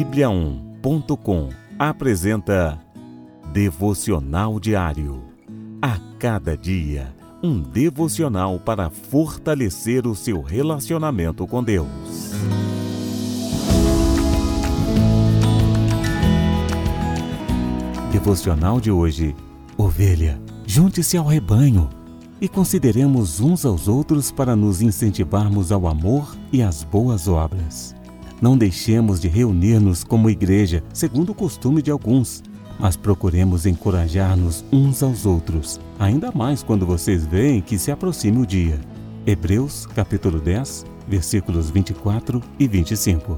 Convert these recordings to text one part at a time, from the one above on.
Bíblia1.com apresenta Devocional Diário. A cada dia, um devocional para fortalecer o seu relacionamento com Deus. Devocional de hoje. Ovelha, junte-se ao rebanho e consideremos uns aos outros para nos incentivarmos ao amor e às boas obras. Não deixemos de reunir-nos como igreja, segundo o costume de alguns, mas procuremos encorajar-nos uns aos outros, ainda mais quando vocês veem que se aproxima o dia. Hebreus, capítulo 10, versículos 24 e 25.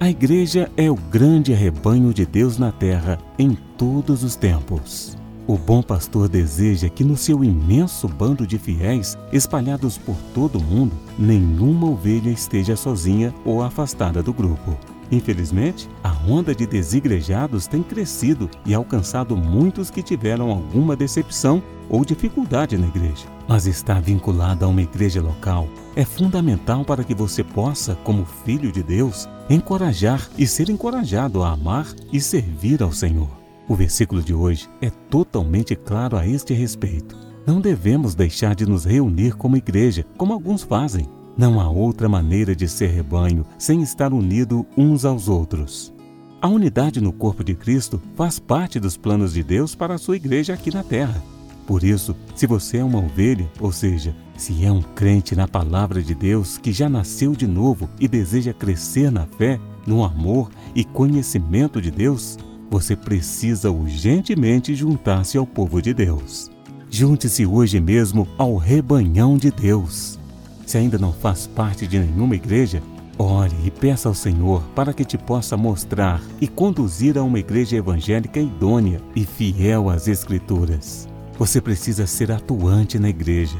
A igreja é o grande rebanho de Deus na terra em todos os tempos. O bom pastor deseja que no seu imenso bando de fiéis, espalhados por todo o mundo, nenhuma ovelha esteja sozinha ou afastada do grupo. Infelizmente, a onda de desigrejados tem crescido e alcançado muitos que tiveram alguma decepção ou dificuldade na igreja. Mas estar vinculado a uma igreja local é fundamental para que você possa, como filho de Deus, encorajar e ser encorajado a amar e servir ao Senhor. O versículo de hoje é totalmente claro a este respeito. Não devemos deixar de nos reunir como igreja, como alguns fazem. Não há outra maneira de ser rebanho sem estar unido uns aos outros. A unidade no corpo de Cristo faz parte dos planos de Deus para a sua igreja aqui na terra. Por isso, se você é uma ovelha, ou seja, se é um crente na palavra de Deus que já nasceu de novo e deseja crescer na fé, no amor e conhecimento de Deus, você precisa urgentemente juntar-se ao povo de Deus. Junte-se hoje mesmo ao rebanhão de Deus. Se ainda não faz parte de nenhuma igreja, ore e peça ao Senhor para que te possa mostrar e conduzir a uma igreja evangélica idônea e fiel às Escrituras. Você precisa ser atuante na igreja.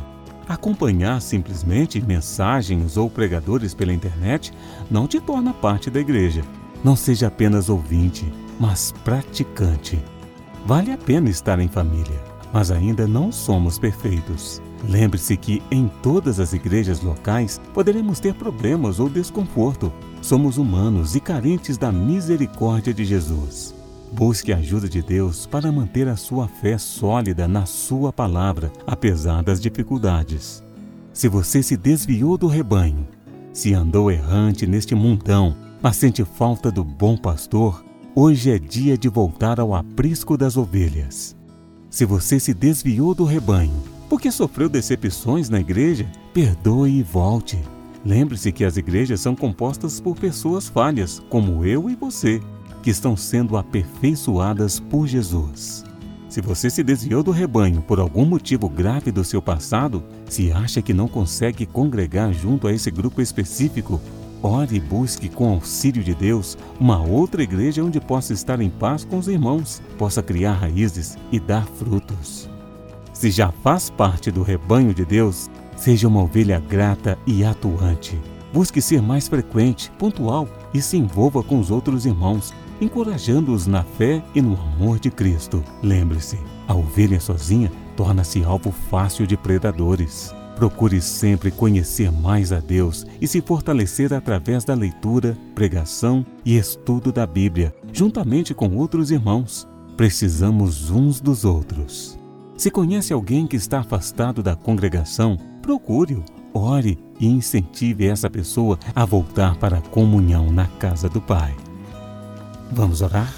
Acompanhar simplesmente mensagens ou pregadores pela internet não te torna parte da igreja. Não seja apenas ouvinte mas praticante. Vale a pena estar em família, mas ainda não somos perfeitos. Lembre-se que em todas as igrejas locais poderemos ter problemas ou desconforto. Somos humanos e carentes da misericórdia de Jesus. Busque a ajuda de Deus para manter a sua fé sólida na Sua palavra, apesar das dificuldades. Se você se desviou do rebanho, se andou errante neste mundão, mas sente falta do bom pastor, Hoje é dia de voltar ao aprisco das ovelhas. Se você se desviou do rebanho porque sofreu decepções na igreja, perdoe e volte. Lembre-se que as igrejas são compostas por pessoas falhas, como eu e você, que estão sendo aperfeiçoadas por Jesus. Se você se desviou do rebanho por algum motivo grave do seu passado, se acha que não consegue congregar junto a esse grupo específico, Ore e busque, com auxílio de Deus, uma outra igreja onde possa estar em paz com os irmãos, possa criar raízes e dar frutos. Se já faz parte do rebanho de Deus, seja uma ovelha grata e atuante. Busque ser mais frequente, pontual e se envolva com os outros irmãos, encorajando-os na fé e no amor de Cristo. Lembre-se, a ovelha sozinha torna-se alvo fácil de predadores. Procure sempre conhecer mais a Deus e se fortalecer através da leitura, pregação e estudo da Bíblia, juntamente com outros irmãos. Precisamos uns dos outros. Se conhece alguém que está afastado da congregação, procure-o, ore e incentive essa pessoa a voltar para a comunhão na casa do Pai. Vamos orar?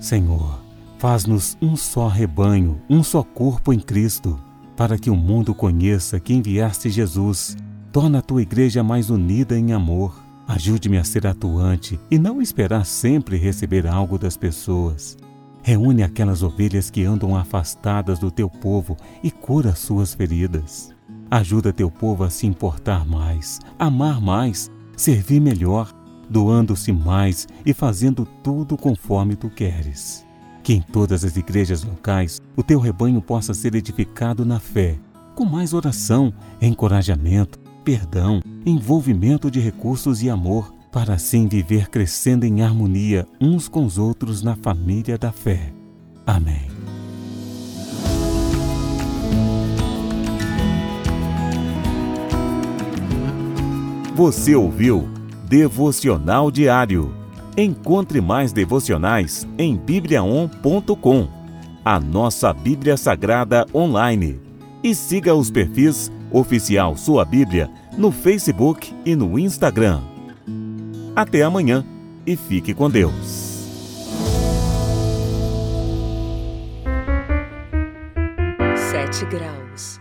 Senhor, faz-nos um só rebanho, um só corpo em Cristo para que o mundo conheça que enviaste Jesus. Torna a tua igreja mais unida em amor. Ajude-me a ser atuante e não esperar sempre receber algo das pessoas. Reúne aquelas ovelhas que andam afastadas do teu povo e cura suas feridas. Ajuda teu povo a se importar mais, amar mais, servir melhor, doando-se mais e fazendo tudo conforme tu queres. Que em todas as igrejas locais o teu rebanho possa ser edificado na fé, com mais oração, encorajamento, perdão, envolvimento de recursos e amor, para assim viver crescendo em harmonia uns com os outros na família da fé. Amém. Você ouviu Devocional Diário Encontre mais devocionais em bibliaon.com, a nossa Bíblia Sagrada online. E siga os perfis Oficial Sua Bíblia no Facebook e no Instagram. Até amanhã e fique com Deus. Sete graus.